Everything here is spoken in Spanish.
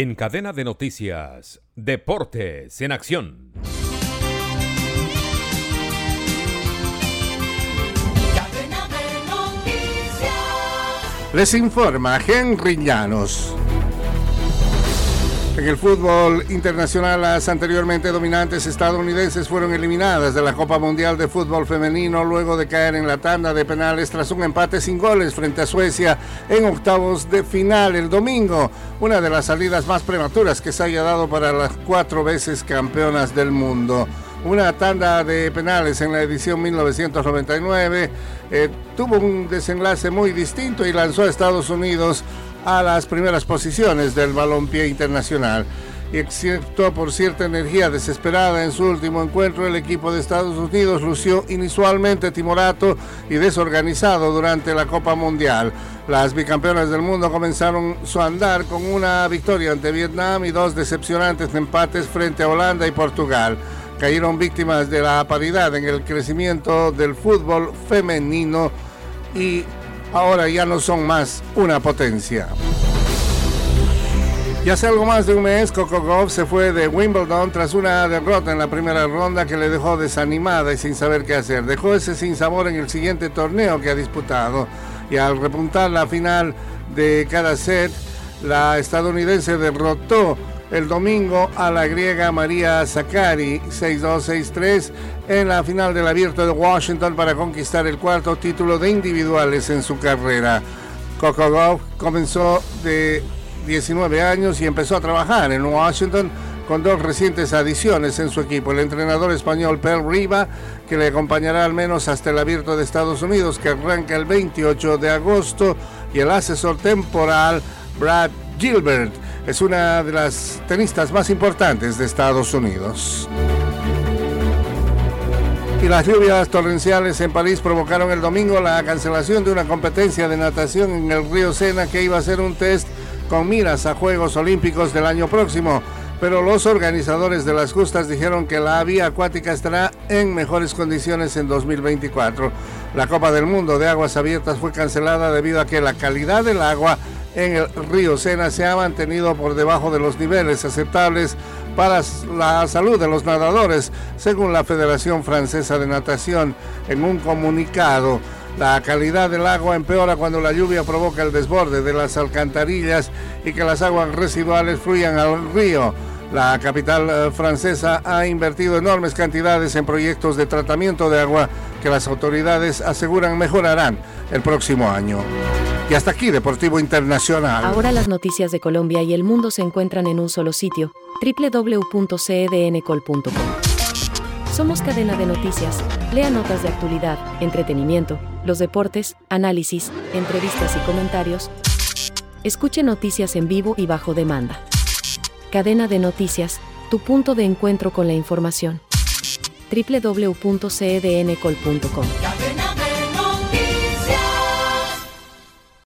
En cadena de noticias, Deportes en Acción. Les informa Henry Llanos. En el fútbol internacional, las anteriormente dominantes estadounidenses fueron eliminadas de la Copa Mundial de Fútbol Femenino luego de caer en la tanda de penales tras un empate sin goles frente a Suecia en octavos de final el domingo. Una de las salidas más prematuras que se haya dado para las cuatro veces campeonas del mundo una tanda de penales en la edición 1999, eh, tuvo un desenlace muy distinto y lanzó a Estados Unidos a las primeras posiciones del balompié internacional. Y excepto por cierta energía desesperada en su último encuentro, el equipo de Estados Unidos lució inusualmente timorato y desorganizado durante la Copa Mundial. Las bicampeonas del mundo comenzaron su andar con una victoria ante Vietnam y dos decepcionantes empates frente a Holanda y Portugal. Cayeron víctimas de la paridad en el crecimiento del fútbol femenino y ahora ya no son más una potencia. Y hace algo más de un mes, Coco Gauff se fue de Wimbledon tras una derrota en la primera ronda que le dejó desanimada y sin saber qué hacer. Dejó ese sinsabor en el siguiente torneo que ha disputado. Y al repuntar la final de cada set, la estadounidense derrotó el domingo a la griega María Zakari 6-2-6-3 en la final del Abierto de Washington para conquistar el cuarto título de individuales en su carrera. Coco Gauff comenzó de 19 años y empezó a trabajar en Washington con dos recientes adiciones en su equipo. El entrenador español Per Riva, que le acompañará al menos hasta el Abierto de Estados Unidos, que arranca el 28 de agosto, y el asesor temporal Brad Gilbert es una de las tenistas más importantes de Estados Unidos. Y las lluvias torrenciales en París provocaron el domingo la cancelación de una competencia de natación en el río Sena que iba a ser un test con miras a Juegos Olímpicos del año próximo. Pero los organizadores de las justas dijeron que la vía acuática estará en mejores condiciones en 2024. La Copa del Mundo de Aguas Abiertas fue cancelada debido a que la calidad del agua en el río Sena se ha mantenido por debajo de los niveles aceptables para la salud de los nadadores, según la Federación Francesa de Natación en un comunicado. La calidad del agua empeora cuando la lluvia provoca el desborde de las alcantarillas y que las aguas residuales fluyan al río. La capital eh, francesa ha invertido enormes cantidades en proyectos de tratamiento de agua que las autoridades aseguran mejorarán el próximo año. Y hasta aquí, Deportivo Internacional. Ahora las noticias de Colombia y el mundo se encuentran en un solo sitio, www.cedncol.com. Somos cadena de noticias. Lea notas de actualidad, entretenimiento, los deportes, análisis, entrevistas y comentarios. Escuche noticias en vivo y bajo demanda. Cadena de noticias, tu punto de encuentro con la información. www.cedncol.com.